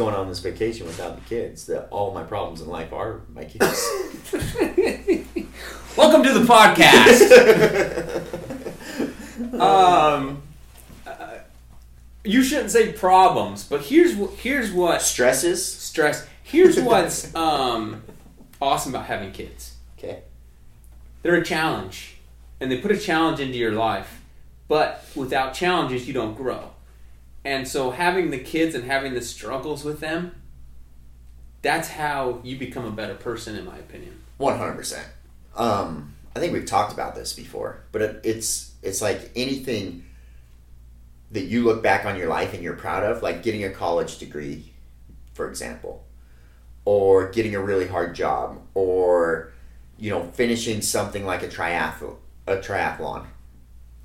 going on this vacation without the kids. That all my problems in life are my kids. Welcome to the podcast. um, uh, you shouldn't say problems, but here's what here's what Stresses. stress. Here's what's um, awesome about having kids. Okay. They're a challenge, and they put a challenge into your life. But without challenges, you don't grow. And so, having the kids and having the struggles with them, that's how you become a better person, in my opinion. One hundred percent. Um, I think we've talked about this before, but it, it's it's like anything that you look back on your life and you're proud of, like getting a college degree, for example, or getting a really hard job, or you know finishing something like a triathlon, a triathlon,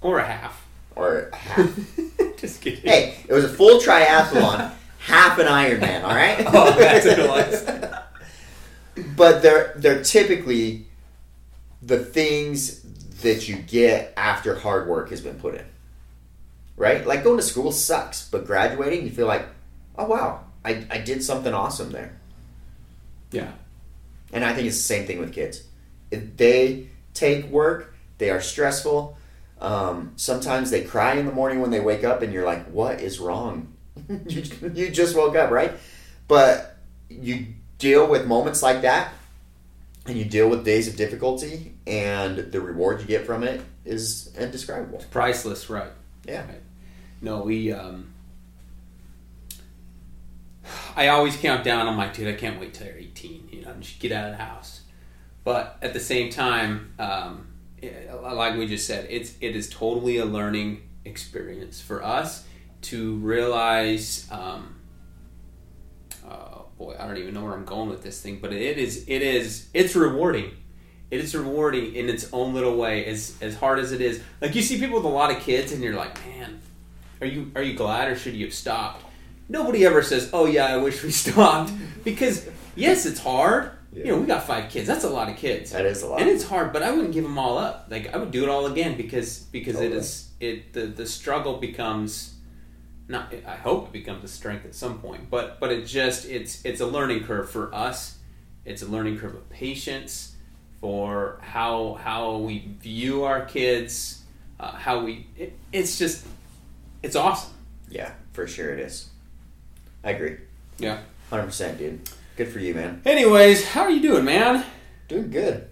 Or a half. or a half. Just kidding. hey, it was a full triathlon, half an Ironman. All right. Oh, that's what it was. but they're they're typically the things that you get after hard work has been put in. Right? Like going to school sucks, but graduating you feel like, oh wow, I, I did something awesome there. Yeah. And I think it's the same thing with kids. If they take work, they are stressful. Um, sometimes they cry in the morning when they wake up, and you're like, what is wrong? you, you just woke up, right? But you deal with moments like that, and you deal with days of difficulty, and the reward you get from it is indescribable. Priceless, right. Yeah. Right. No, we um I always count down on my dude, I can't wait till they're 18, you know, and just get out of the house. But at the same time, um, like we just said, it's it is totally a learning experience for us to realize um, oh boy, I don't even know where I'm going with this thing, but it is it is it's rewarding. It is rewarding in its own little way, as as hard as it is. Like you see people with a lot of kids, and you're like, man, are you are you glad or should you have stopped? Nobody ever says, oh yeah, I wish we stopped, because yes, it's hard. You know, we got five kids. That's a lot of kids. That is a lot. And it's hard, but I wouldn't give them all up. Like I would do it all again because because Totally. it is it the the struggle becomes not. I hope it becomes a strength at some point, but but it just it's it's a learning curve for us. It's a learning curve of patience for how how we view our kids, uh, how we. It, it's just it's awesome. Yeah, for sure it is. I agree. Yeah. 100%, dude. Good for you, man. Anyways, how are you doing, man? Doing good.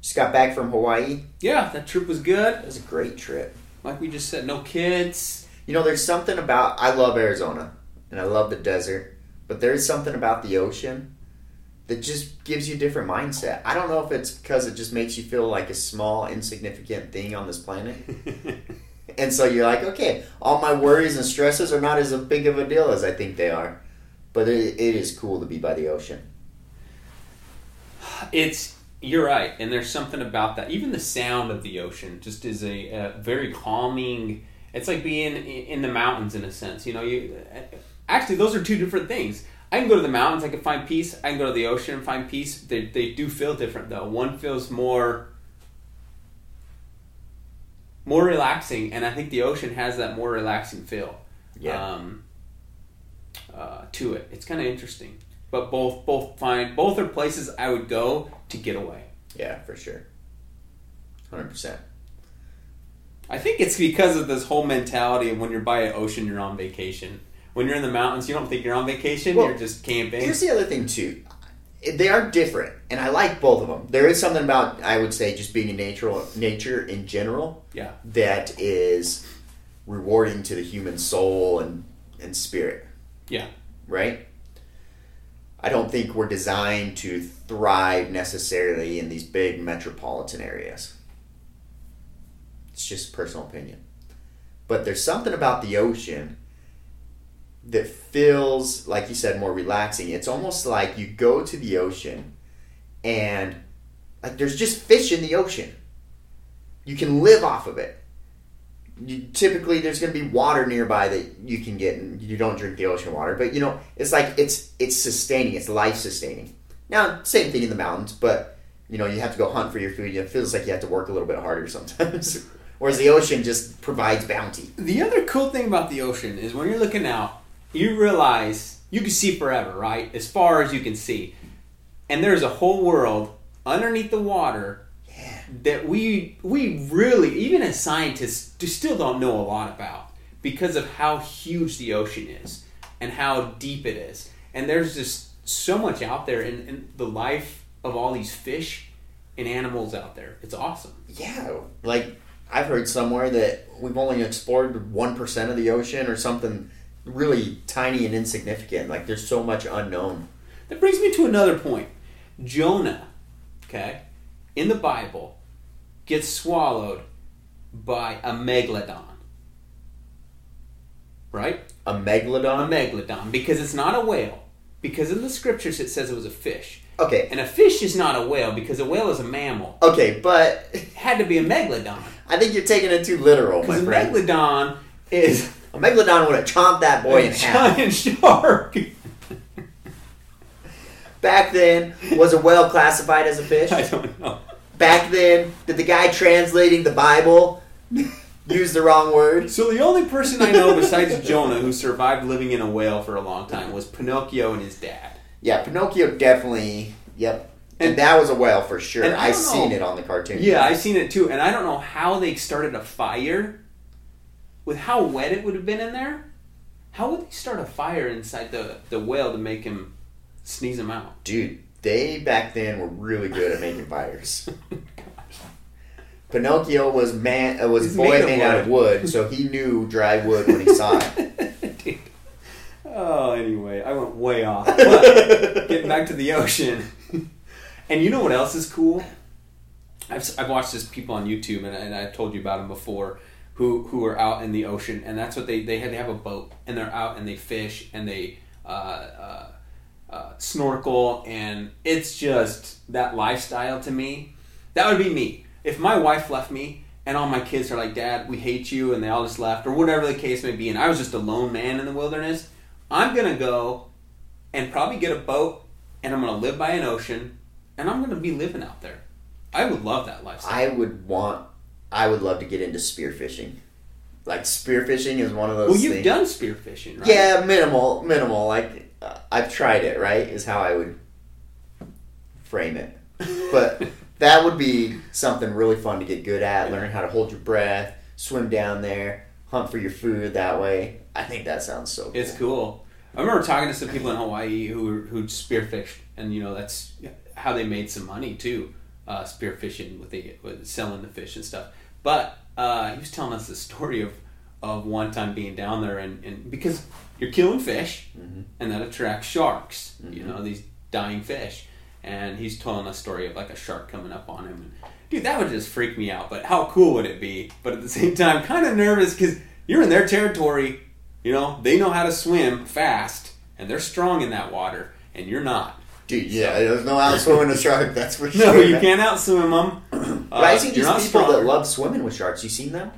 Just got back from Hawaii. Yeah, that trip was good. It was a great trip. Like we just said, no kids. You know, there's something about I love Arizona and I love the desert, but there's something about the ocean that just gives you a different mindset. I don't know if it's because it just makes you feel like a small, insignificant thing on this planet. And so you're like, okay, all my worries and stresses are not as big of a deal as I think they are. But it, it is cool to be by the ocean. It's you're right, and there's something about that. Even the sound of the ocean just is a, a very calming. It's like being in the mountains in a sense. You know, you actually those are two different things. I can go to the mountains, I can find peace. I can go to the ocean and find peace. They they do feel different though. One feels more more relaxing, and I think the ocean has that more relaxing feel. Yeah. Um, uh, to it, it's kind of interesting. But both both fine. Both are places I would go to get away. Yeah, for sure. 100%. I think it's because of this whole mentality of when you're by an ocean, you're on vacation. When you're in the mountains, you don't think you're on vacation. Well, you're just camping. Here's the other thing, too. They are different, and I like both of them. There is something about, I would say, just being in nature, nature in general Yeah, that is rewarding to the human soul and, and spirit. Yeah, right? I don't think we're designed to thrive necessarily in these big metropolitan areas. It's just personal opinion. But there's something about the ocean that feels, like you said, more relaxing. It's almost like you go to the ocean and like there's just fish in the ocean. You can live off of it you, typically there's going to be water nearby that you can get and you don't drink the ocean water but you know it's like it's it's sustaining it's life sustaining now same thing in the mountains but you know you have to go hunt for your food it feels like you have to work a little bit harder sometimes whereas the ocean just provides bounty The other cool thing about the ocean is when you're looking out, you realize you can see forever, right? As far as you can see. And there's a whole world underneath the water Yeah. that we we really even as scientists still don't know a lot about because of how huge the ocean is and how deep it is and there's just so much out there in, in the life of all these fish and animals out there it's awesome Yeah, like I've heard somewhere that we've only explored one percent of the ocean or something really tiny and insignificant. Like there's so much unknown. that brings me to another point jonah okay in the bible gets swallowed by a megalodon right A megalodon? a megalodon. because it's not a whale. Because in the scriptures it says it was a fish. okay, And a fish is not a whale because a whale is a mammal. okay, but It had to be a megalodon. I think you're taking it too literal, my Because a megalodon is A megalodon would have chomped that boy a in half. giant shark. Back then, was a whale classified as a fish? I don't know. Back then, did the guy translating the Bible use the wrong word? So the only person I know besides Jonah who survived living in a whale for a long time was Pinocchio and his dad. Yeah, Pinocchio definitely. Yep, and, And- that was a whale for sure. and I I seen know- it on the cartoon. Yeah, I seen it too, and I don't know how they started a fire. With how wet it would have been in there, how would they start a fire inside the, the whale to make him sneeze him out? dude, they back then were really good at making fires. Pinocchio was man uh, was He's boy made made out of wood, so he knew dry wood when he saw it. Oh, anyway, I went way off. But getting back to the ocean, and you know what else is cool? I've, I've watched this people on YouTube, and, I- and I've told you about them before, who who are out in the ocean, and that's what they they had to have a boat, and they're out and they fish and they uh, uh, uh, snorkel, and it's just that lifestyle to me. That would be me if my wife left me. And all my kids are like, Dad, we hate you, and they all just left, or whatever the case may be. And I was just a lone man in the wilderness. I'm gonna go and probably get a boat, and I'm gonna live by an ocean, and I'm gonna be living out there. I would love that lifestyle. I would want, I would love to get into spearfishing. Like spearfishing is one of those. well, you've things. done spearfishing, right? Yeah, minimal, minimal. Like uh, I've tried it. Right, is how I would frame it. But that would be something really fun to get good at. Learn how to hold your breath, swim down there, hunt for your food that way. I think that sounds so. Cool. It's cool. I remember talking to some people in Hawaii who who spearfished, and you know that's how they made some money too, uh, spearfishing with the with selling the fish and stuff. But uh, he was telling us the story of of one time being down there, and, and because you're killing fish, Mhm. and that attracts sharks, you Mhm. know these dying fish, and he's telling a story of like a shark coming up on him. And, dude, that would just freak me out. But how cool would it be? But at the same time, kind of nervous because you're in their territory. You know, they know how to swim fast, and they're strong in that water, and you're not. Dude, yeah, there's no outswimming a shark. That's for sure. No, you can't outswim them. But I see these people strong. that love swimming with sharks. You seen them?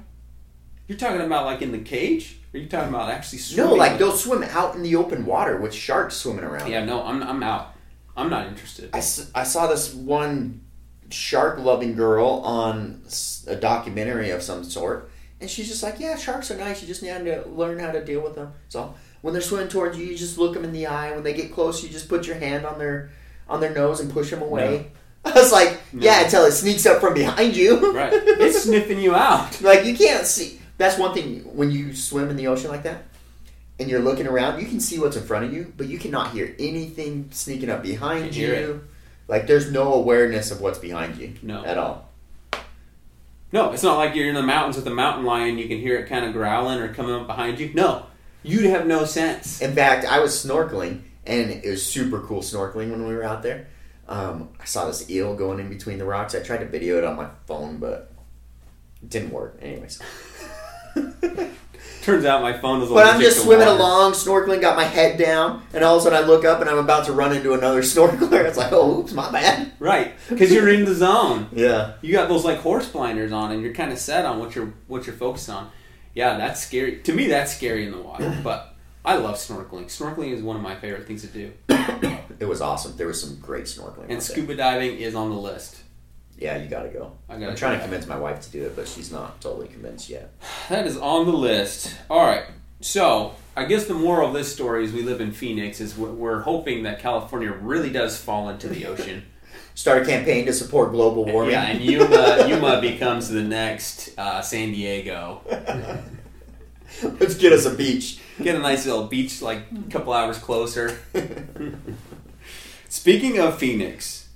You're talking about like in the cage? Are you talking about actually swimming? No, like they'll swim out in the open water with sharks swimming around. Yeah, no, I'm I'm out. I'm not interested. I, I saw this one shark loving girl on a documentary of some sort, and she's just like, "Yeah, sharks are nice. You just need to learn how to deal with them." So when they're swimming towards you, you just look them in the eye. When they get close, you just put your hand on their on their nose and push them away. I was like, No. "Yeah," until it sneaks up from behind you. Right. It's sniffing you out. like you can't see. That's one thing when you swim in the ocean like that. And you're looking around, you can see what's in front of you, but you cannot hear anything sneaking up behind Can't you. Like there's no awareness of what's behind you No. at all. No, it's not like you're in the mountains with a mountain lion. You can hear it kind of growling or coming up behind you. No, you'd have no sense. In fact, I was snorkeling, and it was super cool snorkeling when we were out there. Um, I saw this eel going in between the rocks. I tried to video it on my phone, but it didn't work. Anyways, Turns out my phone was. but I'm just swimming water. along, snorkeling, got my head down, and all of a sudden I look up and I'm about to run into another snorkeler. It's like, oh, oops, my bad. Right, because you're in the zone. Yeah. You got those like horse blinders on, and you're kind of set on what you're what you're focused on. Yeah, that's scary. To me, that's scary in the water. But I love snorkeling. Snorkeling is one of my favorite things to do, It was awesome. There was some great snorkeling. and scuba diving is on the list. Yeah, you gotta go. I I'm trying to convince my wife to do it, but she's not totally convinced yet. That is on the list. All right. So I guess the moral of this story is we live in Phoenix. Is we're, we're hoping that California really does fall into the ocean. Start a campaign to support global warming. Yeah, and Yuma Yuma becomes the next uh, San Diego. Let's get us a beach. Get a nice little beach, like a couple hours closer. Speaking of Phoenix,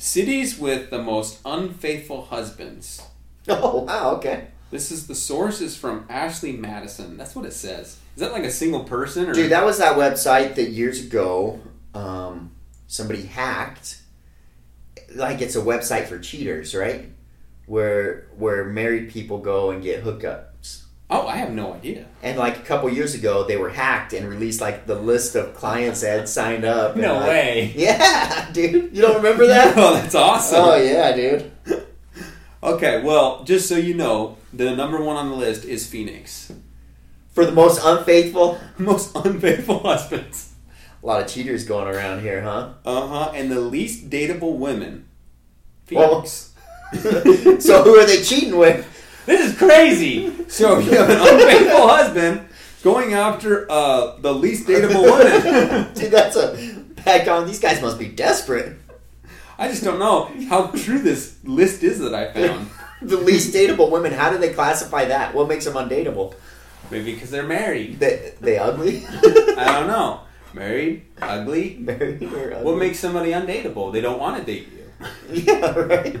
cities with the most unfaithful husbands. Oh wow, okay. This is the source is from Ashley Madison. That's what it says. Is that like a single person or Dude, that was that website that years ago um, somebody hacked. Like it's a website for cheaters, right? Where where married people go and get hookups. Oh, I have no idea. And like a couple years ago, they were hacked and released like the list of clients that had signed up. No like- way. Yeah, dude. You don't remember that? Oh, that's awesome. oh yeah, dude. Okay, well, just so you know, the number one on the list is Phoenix. For the most unfaithful, Most unfaithful husbands. a lot of cheaters going around here, huh? Uh huh. And the least dateable women. Well- Phoenix. so who are they cheating with? This is crazy. So you have an unfaithful husband going after uh, the least dateable woman. Dude, that's a bad on. These guys must be desperate. I just don't know how true this list is that I found. the least dateable women. How do they classify that? What makes them undateable? Maybe because they're married. They they ugly? I don't know. Married, ugly. Married or ugly? What makes somebody undateable? They don't want to date you. Yeah, right.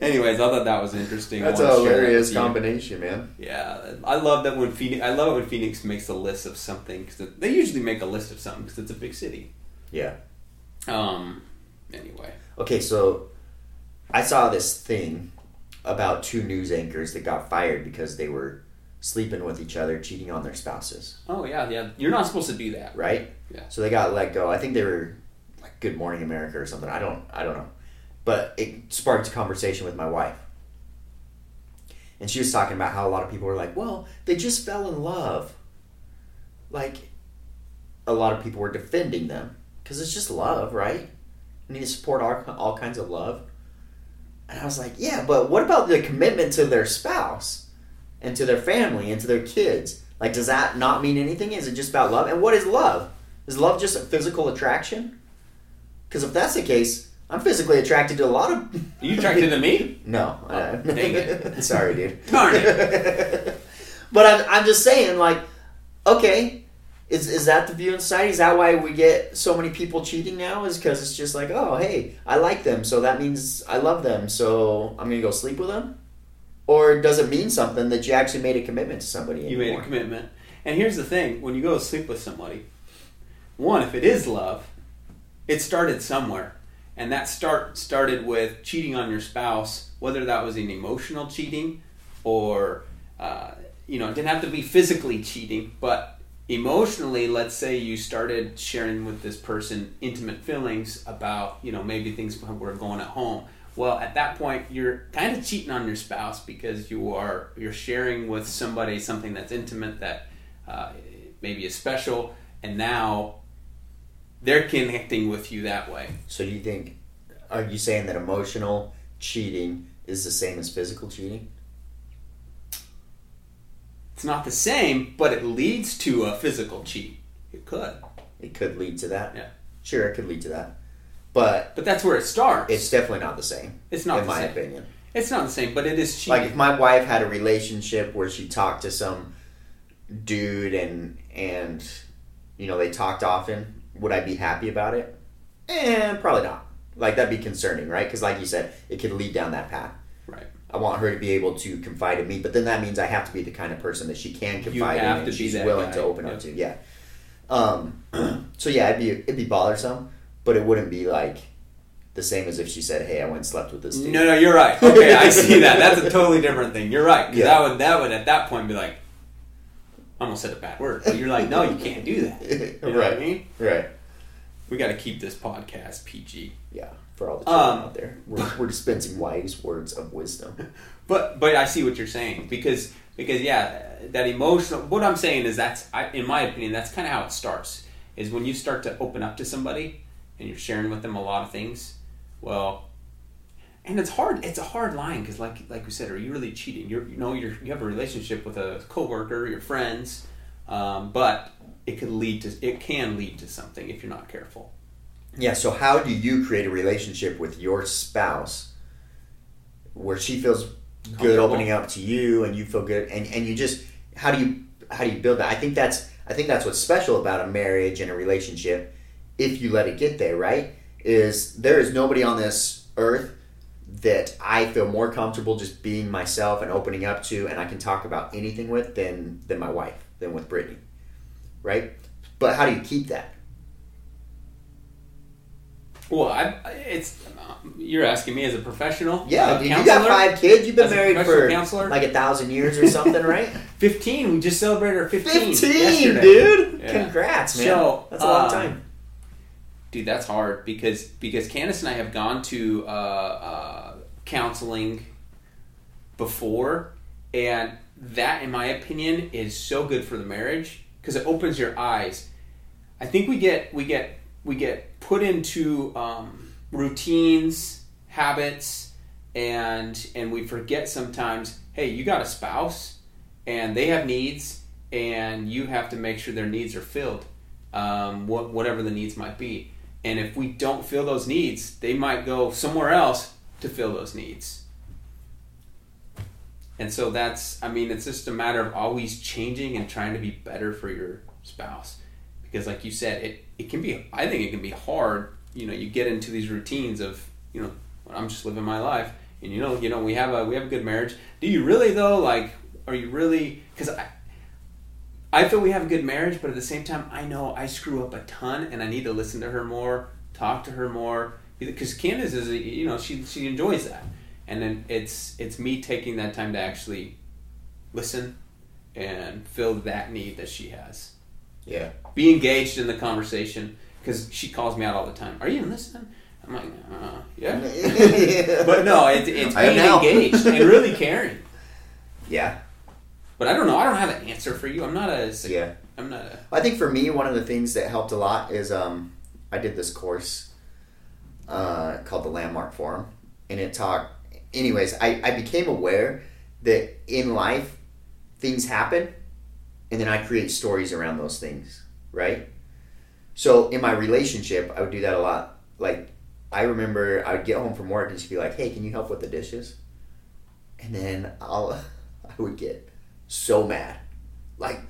Anyways, I thought that was interesting. That's a wanted to share that hilarious combination, man. Yeah, I love that when Phoenix. I love it when Phoenix makes a list of something because they usually make a list of something because it's a big city. Yeah. Um. Anyway. Okay, so I saw this thing about two news anchors that got fired because they were sleeping with each other, cheating on their spouses, Oh yeah, yeah. You're not supposed to do that. right? Yeah. So they got let go. I think they were like Good Morning America or something. I don't I don't know. But it sparked a conversation with my wife. And she was talking about how a lot of people were like, "Well, they just fell in love." Like a lot of people were defending them because it's just love, right? You need to support all, all kinds of love. And I was like, yeah, but what about the commitment to their spouse and to their family and to their kids? Like, does that not mean anything? Is it just about love? And what is love? Is love just a physical attraction? Because if that's the case, I'm physically attracted to a lot of. Are you attracted to me? No. Oh, I- dang it. Sorry, dude. Darn but I'm, I'm just saying, like, okay, is, is that the view in society? Is that why we get so many people cheating now? Is because it's just like, oh, hey, I like them, so that means I love them, so I'm gonna go sleep with them? Or does it mean something that you actually made a commitment to somebody? You made a commitment. And here's the thing: when you go to sleep with somebody, one, if it is love, it started somewhere, and that start started with cheating on your spouse, whether that was an emotional cheating or uh, you know, it didn't have to be physically cheating, but emotionally, let's say you started sharing with this person intimate feelings about, you know, maybe things were going at home. Well, at that point, you're kind of cheating on your spouse because you are you're sharing with somebody something that's intimate that uh, maybe is special, and now they're connecting with you that way. So you think? Are you saying that emotional cheating is the same as physical cheating? It's not the same, but it leads to a physical cheat. It could, It could lead to that. Yeah. Sure, it could lead to that, but but that's where it starts. it's definitely not the same. It's not in my same. opinion. It's not the same, but it is cheating. Like if my wife had a relationship where she talked to some dude and and you know they talked often, would I be happy about it? Eh, probably not. Like that'd be concerning, right? Because like you said, it could lead down that path. Right. I want her to be able to confide in me, but then that means I have to be the kind of person that she can confide have in and she's that willing guy, to open yeah. up to. Yeah. Um. so yeah, it'd be it'd be bothersome, but it wouldn't be like the same as if she said, "Hey, I went and slept with this dude." No, no, you're right. Okay, I see that. That's a totally different thing. You're right. Because Yeah. that would that would at that point be like, almost said a bad word, but you're like, no, you can't do that. You know what I right. mean? Right. We got to keep this podcast PG. Yeah. For all the children Um, out there, we're, we're dispensing wise words of wisdom. But but I see what you're saying because because yeah, that emotional. What I'm saying is that's I, in my opinion that's kind of how it starts. Is when you start to open up to somebody and you're sharing with them a lot of things. Well, and it's hard. It's a hard line because, like like we said, are you really cheating? You're you know you're you have a relationship with a coworker, your friends, um, but it could lead to it can lead to something if you're not careful. Yeah, so how do you create a relationship with your spouse where she feels good opening up to you and you feel good and, and you just how do you how do you build that? I think that's I think that's what's special about a marriage and a relationship if you let it get there, right? Is there is nobody on this earth that I feel more comfortable just being myself and opening up to and I can talk about anything with than than my wife, than with Brittany. Right? But how do you keep that? Well, I it's you're asking me as a professional. Yeah, uh, you got five kids. You've been As married for counselor? like a thousand years or something, right? Fifteen. We just celebrated our fifteen. Fifteen, yesterday. dude. Yeah. Congrats, man. So, That's a long um, time. Dude that's hard because because Candace and I have gone to uh, uh, counseling before and that in my opinion is so good for the marriage because it opens your eyes I think we get we get we get put into um, routines habits and and we forget sometimes hey you got a spouse and they have needs and you have to make sure their needs are filled um, what, whatever the needs might be. And if we don't fill those needs, they might go somewhere else to fill those needs. And so that's, I mean, it's just a matter of always changing and trying to be better for your spouse. Because, like you said, it, it can be, I think it can be hard. You know, you get into these routines of, you know, I'm just living my life. And you know, you know, we have a we have a good marriage. Do you really though? Like, are you really? Because I, feel we have a good marriage, but at the same time, I know I screw up a ton, and I need to listen to her more, talk to her more, because Candace is, a, you know, she she enjoys that, and then it's it's me taking that time to actually listen and fill that need that she has. Yeah. Be engaged in the conversation because she calls me out all the time. Are you listening? I'm like, uh, yeah, but no, it, it's being engaged and really caring. yeah. But I don't know. I don't have an answer for you. I'm not a. Yeah. I'm not a. I think for me, one of the things that helped a lot is um, I did this course uh, called the Landmark Forum, and it taught. Anyways, I, I became aware that in life, things happen, and then I create stories around those things, right? So in my relationship, I would do that a lot. Like, I remember I would get home from work and she'd be like, "Hey, can you help with the dishes?" And then I'll, I would get so mad, like,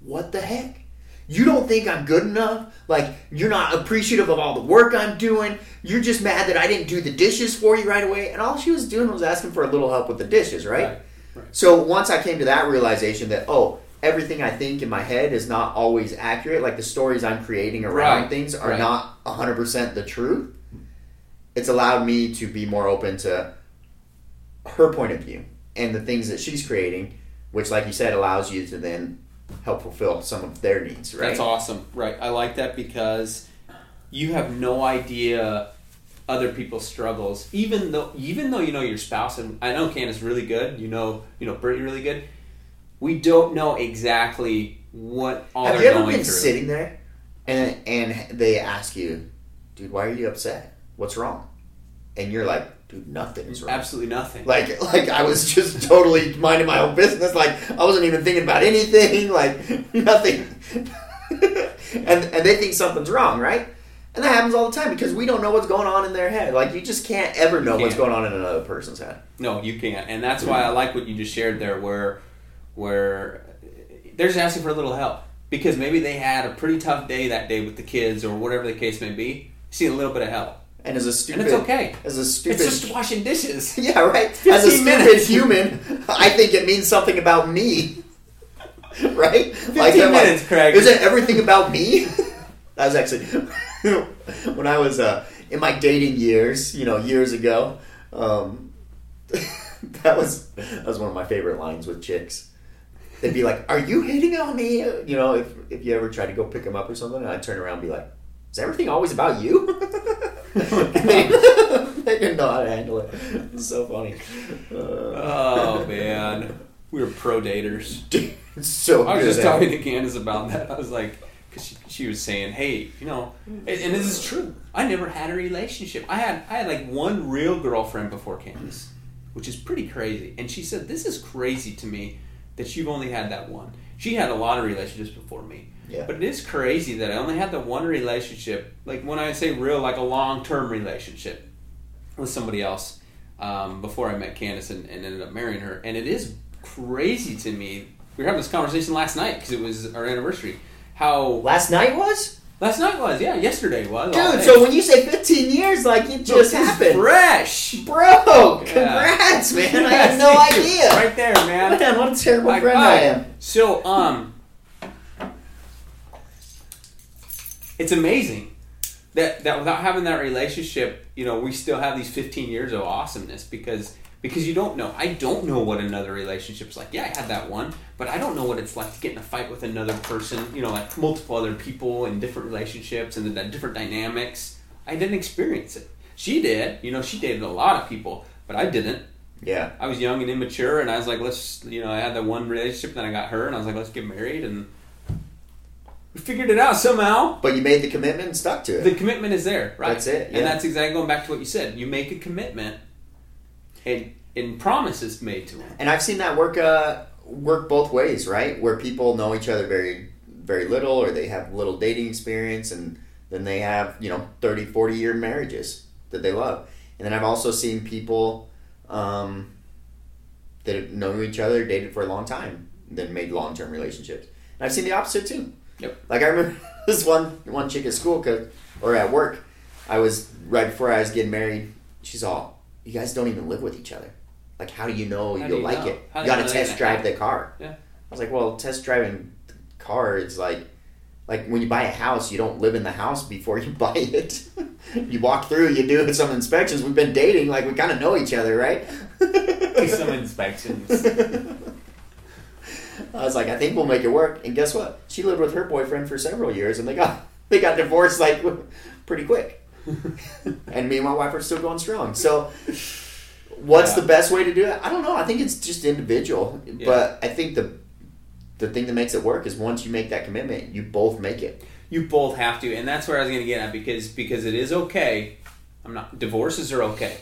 "What the heck? You don't think I'm good enough? Like, you're not appreciative of all the work I'm doing. You're just mad that I didn't do the dishes for you right away." And all she was doing was asking for a little help with the dishes, right? Right, right. So once I came to that realization that oh, everything I think in my head is not always accurate. Like the stories I'm creating around Right, things are right. not 100% the truth. It's allowed me to be more open to her point of view and the things that she's creating, which, like you said, allows you to then help fulfill some of their needs. Right? That's awesome. Right. I like that because you have no idea other people's struggles. Even though even though you know your spouse and I know Candace really good, you know you know Brittany really good. We don't know exactly what all Have they're you ever going been through. sitting there and and they ask you, dude, why are you upset? What's wrong? And you're like, dude, nothing is wrong. Absolutely nothing. Like, like I was just totally minding my own business. Like I wasn't even thinking about anything. Like nothing. and and they think something's wrong, right? And that happens all the time because we don't know what's going on in their head. Like you just can't ever know what's can't. going on in another person's head. No, you can't, and that's why I like what you just shared there, where where they're just asking for a little help because maybe they had a pretty tough day that day with the kids or whatever the case may be. See a little bit of help, And as a stupid, and it's okay. As a stupid, It's just washing dishes. yeah, right. As a 15 stupid minutes. human, I think it means something about me. right? 15 I'm minutes, Craig. Is it everything about me? that was actually when I was uh, in my dating years, you know, years ago. Um, that was that was one of my favorite lines with chicks. They'd be like, "Are you hitting on me?" You know, if if you ever try to go pick them up or something, and I'd turn around and be like, "Is everything always about you?" they, they didn't know how to handle it. It's so funny. Uh, Oh man, we were pro daters. dude, so I was just talking to Candace about that. I was like, because she, she was saying, "Hey, you know," and, and this is true. I never had a relationship. I had I had like one real girlfriend before Candace, which is pretty crazy. And she said, "This is crazy to me that you've only had that one." She had a lot of relationships before me. Yeah. But it is crazy that I only had the one relationship. Like when I say real, like a long term relationship with somebody else um, before I met Candace and, and ended up marrying her. And it is crazy to me. We were having this conversation last night because it was our anniversary. How Last night was? last night was, yeah, yesterday was. Dude, so when you say 15 years, like it just is happened. fresh. Bro, Yeah. congrats, man. I had no idea. Right there, man. Man, what a terrible Like, friend I alright. am. So, um, it's amazing that that without having that relationship, you know, we still have these 15 years of awesomeness because because you don't know. I don't know what another relationship's like. Yeah, I had that one, but I don't know what it's like to get in a fight with another person. You know, like multiple other people in different relationships and the different dynamics. I didn't experience it. She did. You know, she dated a lot of people, but I didn't. Yeah. I was young and immature, and I was like, let's, you know, I had that one relationship, then I got her, and I was like, let's get married, and we figured it out somehow. But you made the commitment and stuck to it. The commitment is there, right? That's it, yeah. And that's exactly going back to what you said. You make a commitment, and and promises made to them. and I've seen that work uh, work both ways, right? Where people know each other very very little or they have little dating experience and then they have, you know, 30, 40 year marriages that they love. And then I've also seen people um, that know each other, dated for a long time, then made long term relationships. And I've seen the opposite too. Yep. Like I remember this one one chick at school 'cause- or at work. I was right before I was getting married. She's all, "You guys don't even live with each other. Like, how do you know How you'll you like know? it? How you got to test drive the car." Yeah. I was like, "Well, test driving the car is like." Like when you buy a house, you don't live in the house before you buy it. you walk through, you do some inspections. We've been dating, like we kind of know each other, right? Some inspections. I was like, I think we'll make it work. And guess what? She lived with her boyfriend for several years, and they got they got divorced like pretty quick. and me and my wife are still going strong. So, what's Yeah. the best way to do it? I don't know. I think it's just individual, Yeah. but I think the the thing that makes it work is once you make that commitment, you both make it. You both have to, and that's where I was going to get at because because it is okay. I'm not. Divorces are okay.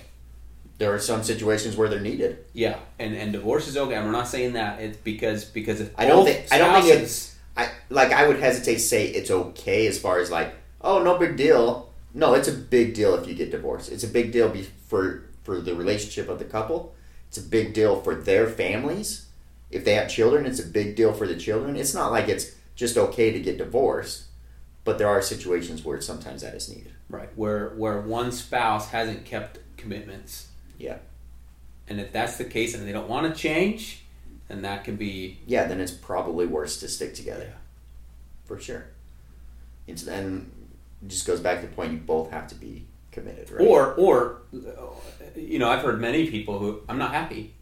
There are some situations where they're needed. Yeah, and and divorce is okay. And we're not saying that. It's because because if I don't think- I don't think spouses- I like I would hesitate to say it's okay as far as like oh no big deal. No, it's a big deal if you get divorced. It's a big deal be, for for the relationship of the couple. It's a big deal for their families. If they have children, it's a big deal for the children. It's not like it's just okay to get divorced, but there are situations where sometimes that is needed. right where where one spouse hasn't kept commitments. Yeah. And if that's the case and they don't want to change, then that can be Yeah, then it's probably worse to stick together. Yeah. For sure. It's and it just goes back to the point you both have to be committed, right? or or you know I've heard many people who I'm not happy.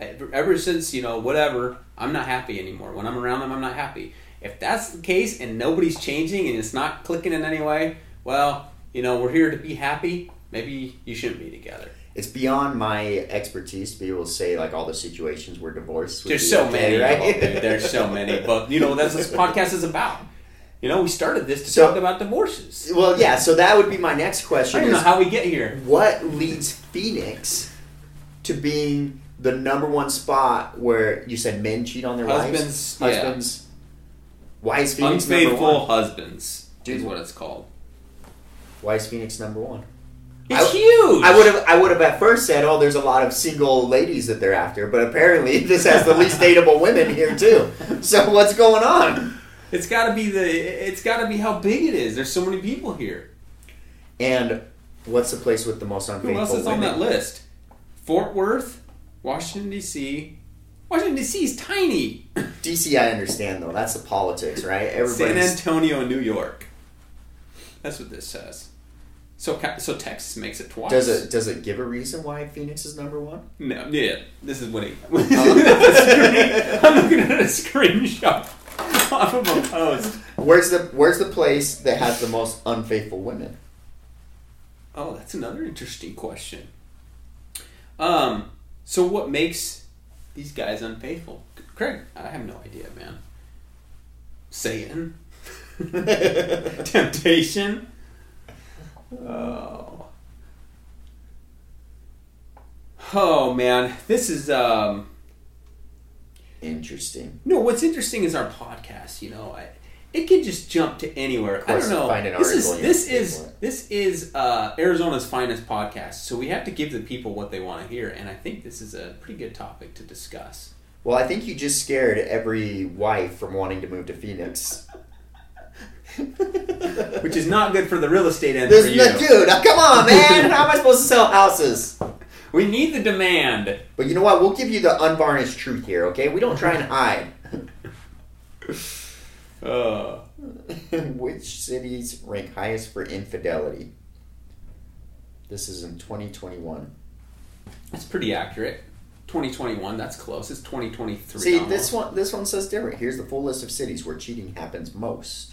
Ever, ever since you know whatever I'm not happy anymore. When I'm around them, I'm not happy. If that's the case and nobody's changing and it's not clicking in any way, well, you know we're here to be happy. Maybe you shouldn't be together. it's beyond my expertise to be able to say like all the situations where divorce. would There's so okay, many, right? them. There's so many, but you know that's what this podcast is about. You know, we started this to So- talk about divorces. well, yeah. So that would be my next question. I don't know how we get here. what leads Phoenix to being the number one spot where you said men cheat on their Husbands, wives? yeah. Husbands. Why is Phoenix number Unfaithful one? husbands is Dude. what it's called. Why is Phoenix number one? It's I- huge. I would have I would have at first said, oh, there's a lot of single ladies that they're after, but apparently this has the least dateable women here too. So what's going on? It's got to be the. It's got to be how big it is. There's so many people here. And what's the place with the most unfaithful? Who else is on that list? Fort Worth, Washington D.C. Washington D.C. is tiny. DC, I understand though. That's the politics, right? San Antonio, New York. That's what this says. So, so Texas makes it twice. does it does it give a reason why Phoenix is number one? No, yeah. This is what he. I'm looking at a screenshot off of a post. Where's the Where's the place that has the most unfaithful women? Oh, that's another interesting question. Um, so what makes these guys unfaithful? Craig, I have no idea, man. Satan. Temptation. Oh. Oh man, this is um. Interesting. No, what's interesting is our podcast. You know, I, it can just jump to anywhere. I don't know. find an this is this have to pay is this is uh, Arizona's finest podcast. So we have to give the people what they want to hear, and I think this is a pretty good topic to discuss. Well, I think you just scared every wife from wanting to move to Phoenix. Which is not good for the real estate end This for you. dude. Come on, man. How am I supposed to sell houses? We need the demand. But you know what? We'll give you the unvarnished truth here, okay? We don't try and hide. Uh, Which cities rank highest for infidelity? This is in 2021. that's pretty accurate. 2021, that's close. It's 2023. See, almost. this one this one says different. Here's the full list of cities where cheating happens most.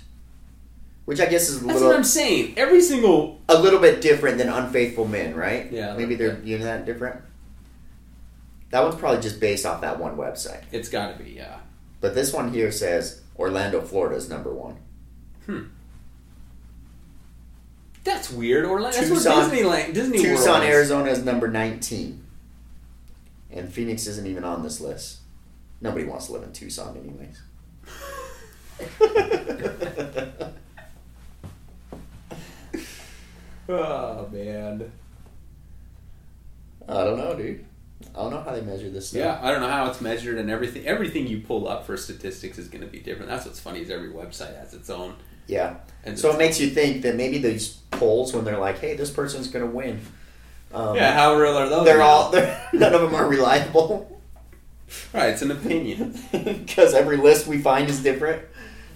Which I guess is a That's little what I'm saying. Every single. a little bit different than unfaithful men, right? Yeah, Maybe they're yeah. know that different. That one's probably just based off that one website. It's got to be, yeah. But this one here says Orlando, Florida is number one. Hmm. That's weird. Orlando. That's Tucson- what Disneyland. Disney World. Tucson, is. Arizona is number 19. And Phoenix isn't even on this list. Nobody wants to live in Tucson, anyways. Oh man. I don't know, dude. I don't know how they measure this stuff. Yeah, I don't know how it's measured and everything. Everything you pull up for statistics is going to be different. That's what's funny is every website has its own. Yeah. And So it makes you think that maybe these polls, when they're like, "Hey, this person's going to win," um, yeah, how real are those? they're now? all they're, none of them are reliable right. It's an opinion. because every list we find is different.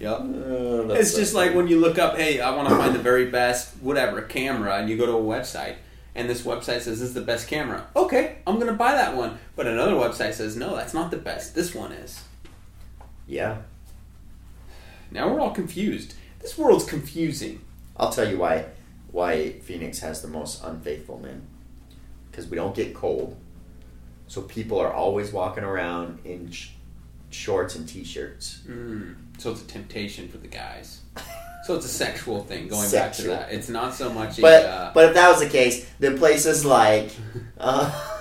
Yep. Uh, It's just like when you look up, hey, I want to find the very best whatever camera, and you go to a website, and this website says this is the best camera. Okay, I'm gonna buy that one. But another website says no, that's not the best. This one is. yeah. Now we're all confused. This world's confusing. I'll tell you why why Phoenix has the most unfaithful men. Because we don't get cold, so people are always walking around in sh- shorts and t-shirts. Mm. So it's a temptation for the guys. So it's a sexual thing. Going back to that, it's not so much. But a, uh, but if that was the case, then places like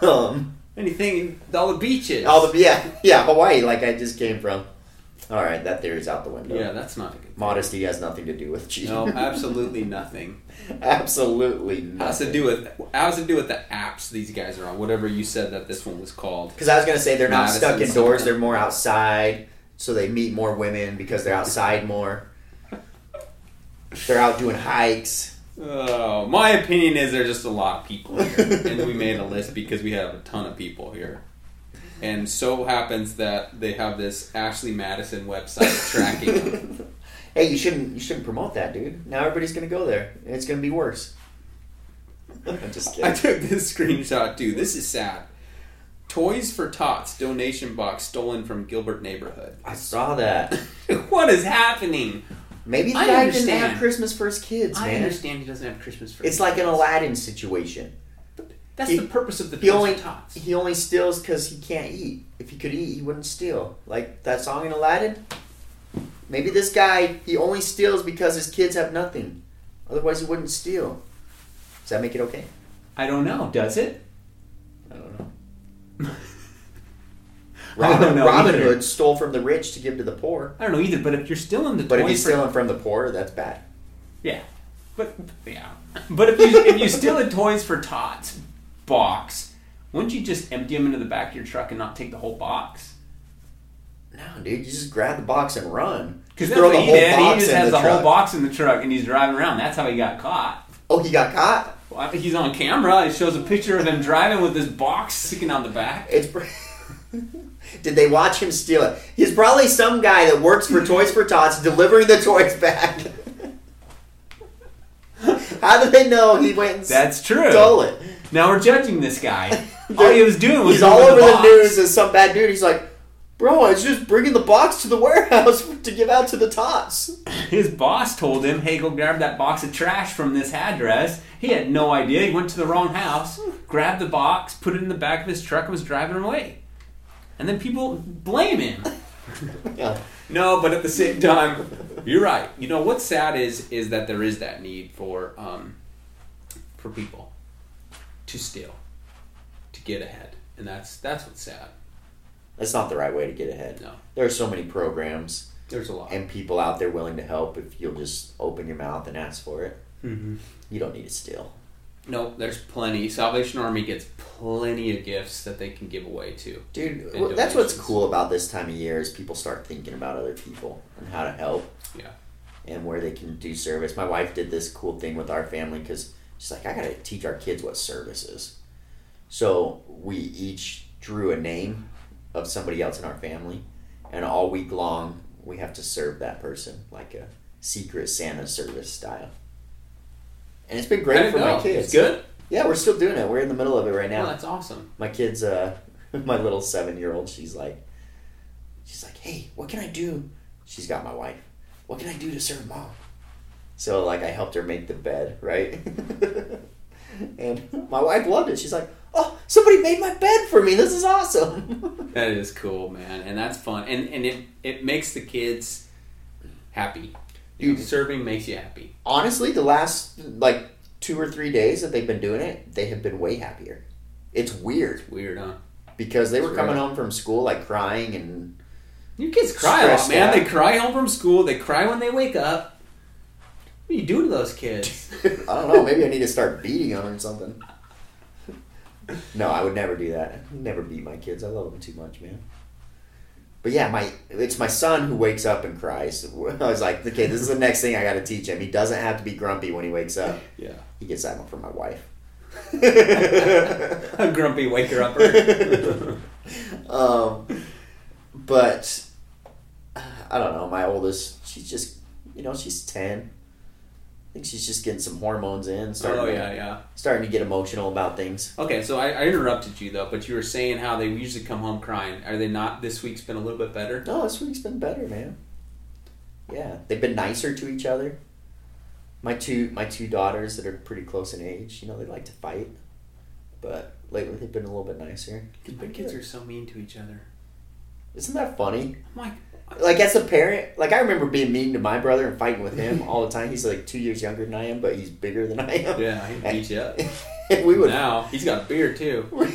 um, anything, all the beaches. all the yeah yeah Hawaii, like I just came from. All right, that theory's out the window. yeah, that's not a good. Modesty has nothing to do with cheating. No, absolutely nothing. absolutely nothing. Has to do with has to do with the apps these guys are on. Whatever you said that this one was called. Because I was gonna say they're not Madison stuck indoors; they're more outside, so they meet more women because they're outside more. They're out doing hikes. Oh, my opinion is there's just a lot of people here, and we made a list because we have a ton of people here. And so happens that they have this Ashley Madison website tracking hey, you shouldn't you shouldn't promote that, dude. Now everybody's gonna go there, and it's gonna be worse. I'm just kidding. I took this screenshot too. This is sad. Toys for Tots donation box stolen from Gilbert neighborhood. I saw that. what is happening? Maybe the I guy didn't have Christmas for his kids, I man. understand he doesn't have Christmas for his kids. It's like an Aladdin situation. That's he- the purpose of the He Toys only for Tots. he only steals because he can't eat. If he could eat, he wouldn't steal. Like that song in Aladdin. Maybe this guy he only steals because his kids have nothing. Otherwise, he wouldn't steal. Does that make it okay? I don't know. Does it? I don't know. Robin, know Robin either. Hood stole from the rich to give to the poor. I don't know either. But if you're still in the But if you're stealing from the poor, that's bad. Yeah, but yeah, but if you if you steal a Toys for Tots box, wouldn't you just empty them into the back of your truck and not take the whole box? No, dude, you just grab the box and run. Because that's what he did. He just has the, whole box in the truck and he's driving around. That's how he got caught. Oh, he got caught. Well, I think he's on camera. It shows a picture of him driving with this box sticking out the back. It's. Did they watch him steal it? He's probably some guy that works for Toys for Tots delivering the toys back. How did they know he went and That's true. stole it? Now we're judging this guy. all he was doing was He's all over the, box. news as some bad dude. He's like, bro, I was just bringing the box to the warehouse to give out to the tots. His boss told him, "Hey, go grab that box of trash from this address." He had no idea. He went to the wrong house, grabbed the box, put it in the back of his truck, and was driving away. And then people blame him. Yeah. No, but at the same time, you're right. You know what's sad is is that there is that need for um, for people to steal, to get ahead, and that's that's what's sad. That's not the right way to get ahead. No, There are so many programs there's a lot. and people out there willing to help if you'll just open your mouth and ask for it. Mm-hmm. You don't need to steal. No, there's plenty. Salvation Army gets plenty of gifts that they can give away to. Dude, well, that's what's cool about this time of year is people start thinking about other people and how to help. Yeah. And where they can do service. My wife did this cool thing with our family because she's like, I gotta teach our kids what service is. So we each drew a name of somebody else in our family, and all week long we have to serve that person like a secret Santa service style. And it's been great for go? my kids. It's good. Yeah, we're still doing it. We're in the middle of it right now Well, that's awesome. my kids uh my little seven year old she's like she's like hey what can i do she's got my wife what can i do to serve mom so like i helped her make the bed right and my wife loved it she's like oh somebody made my bed for me this is awesome That is cool, man, and that's fun, and and it it makes the kids happy. Dude. serving makes you happy. honestly the last like two or three days that they've been doing it they have been way happier it's weird Weird, huh? because they were coming right. home from school like crying and Your kids cry a lot, man. out. They cry home from school. They cry when they wake up. What do you do to those kids? I don't know. Maybe I need to start beating them or something. No, I would never do that. Never beat my kids. I love them too much, man. But yeah, my it's my son who wakes up and cries. I was like, okay, this is the next thing I got to teach him. He doesn't have to be grumpy when he wakes up. yeah, He gets that one from my wife. a grumpy waker upper. um, but I don't know. My oldest, she's just, you know, she's ten. I think she's just getting some hormones in, starting, oh to, yeah, yeah. starting to get emotional about things. Okay, so I, I interrupted you though, but you were saying how they usually come home crying. Are they not? This week's been a little bit better. No, this week's been better, man. Yeah, they've been nicer to each other. My two my two daughters that are pretty close in age, you know, they like to fight, but lately they've been a little bit nicer. My kids are so mean to each other. Isn't that funny? I'm like, Like as a parent, like I remember being mean to my brother and fighting with him all the time. He's like two years younger than I am, but he's bigger than I am. yeah, he beat you up. and we would now he's got beard too.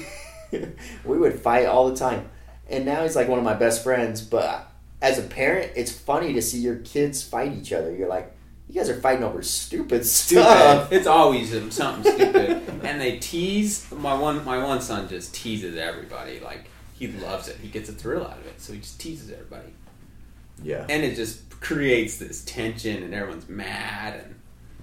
we would fight all the time. And now he's like one of my best friends. But as a parent, it's funny to see your kids fight each other. You're like, you guys are fighting over stupid stuff. Stupid. It's always something stupid, and they tease. My one, my one son just teases everybody. Like he loves it. He gets a thrill out of it. So he just teases everybody, Yeah. and it just creates this tension, and everyone's mad, and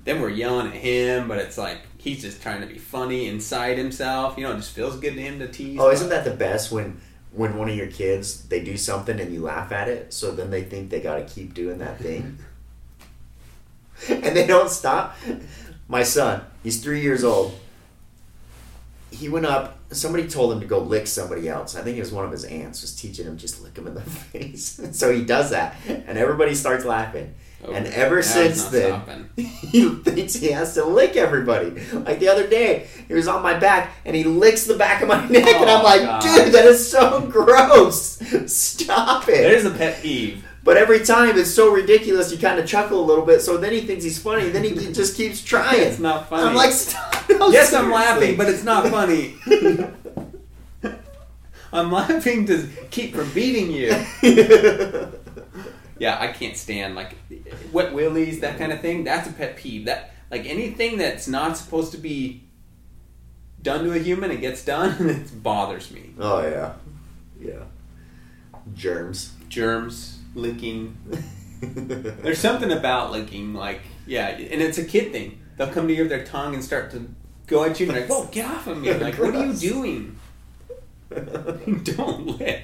then we're yelling at him. But it's like he's just trying to be funny inside himself. You know, it just feels good to him to tease. Oh, isn't that the best when when one of your kids they do something and you laugh at it, so then they think they got to keep doing that thing, and they don't stop. My son, he's three years old. He went up. Somebody told him to go lick somebody else. I think it was one of his aunts was teaching him just lick him in the face. so he does that, and everybody starts laughing. Oh, and ever since then, stopping. he thinks he has to lick everybody. Like the other day, he was on my back and he licks the back of my neck, and I'm Oh, like, God. dude, that is so gross. Stop it. There's a pet peeve. but every time it's so ridiculous, you kind of chuckle a little bit. So then he thinks he's funny, and then he just keeps trying. It's not funny. I'm like, stop. No, yes, I'm laughing, but it's not funny. I'm laughing to keep from beating you. Yeah, I can't stand like wet willies, that kind of thing. That's a pet peeve. That like anything that's not supposed to be done to a human, it gets done, and it bothers me. oh yeah, yeah. Germs. Germs, licking. There's something about licking, like yeah, and it's a kid thing. They'll come to you with their tongue and start to go at you and like, "Whoa, get off of me!" Like, what are you doing? Don't lick.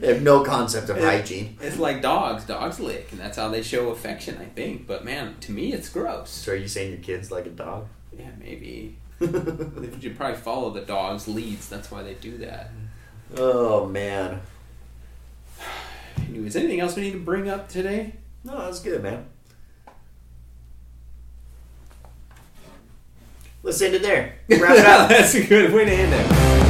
they have no concept of It- hygiene. It's like dogs. Dogs lick, and that's how they show affection, I think. But man, to me, it's gross. So are you saying your kid's like a dog? Yeah, maybe. They should probably follow the dog's leads. That's why they do that. oh man. Anyways, anything else we need to bring up today? No, that's good, man. Let's end it there. Wrap it up. That's a good way to end it.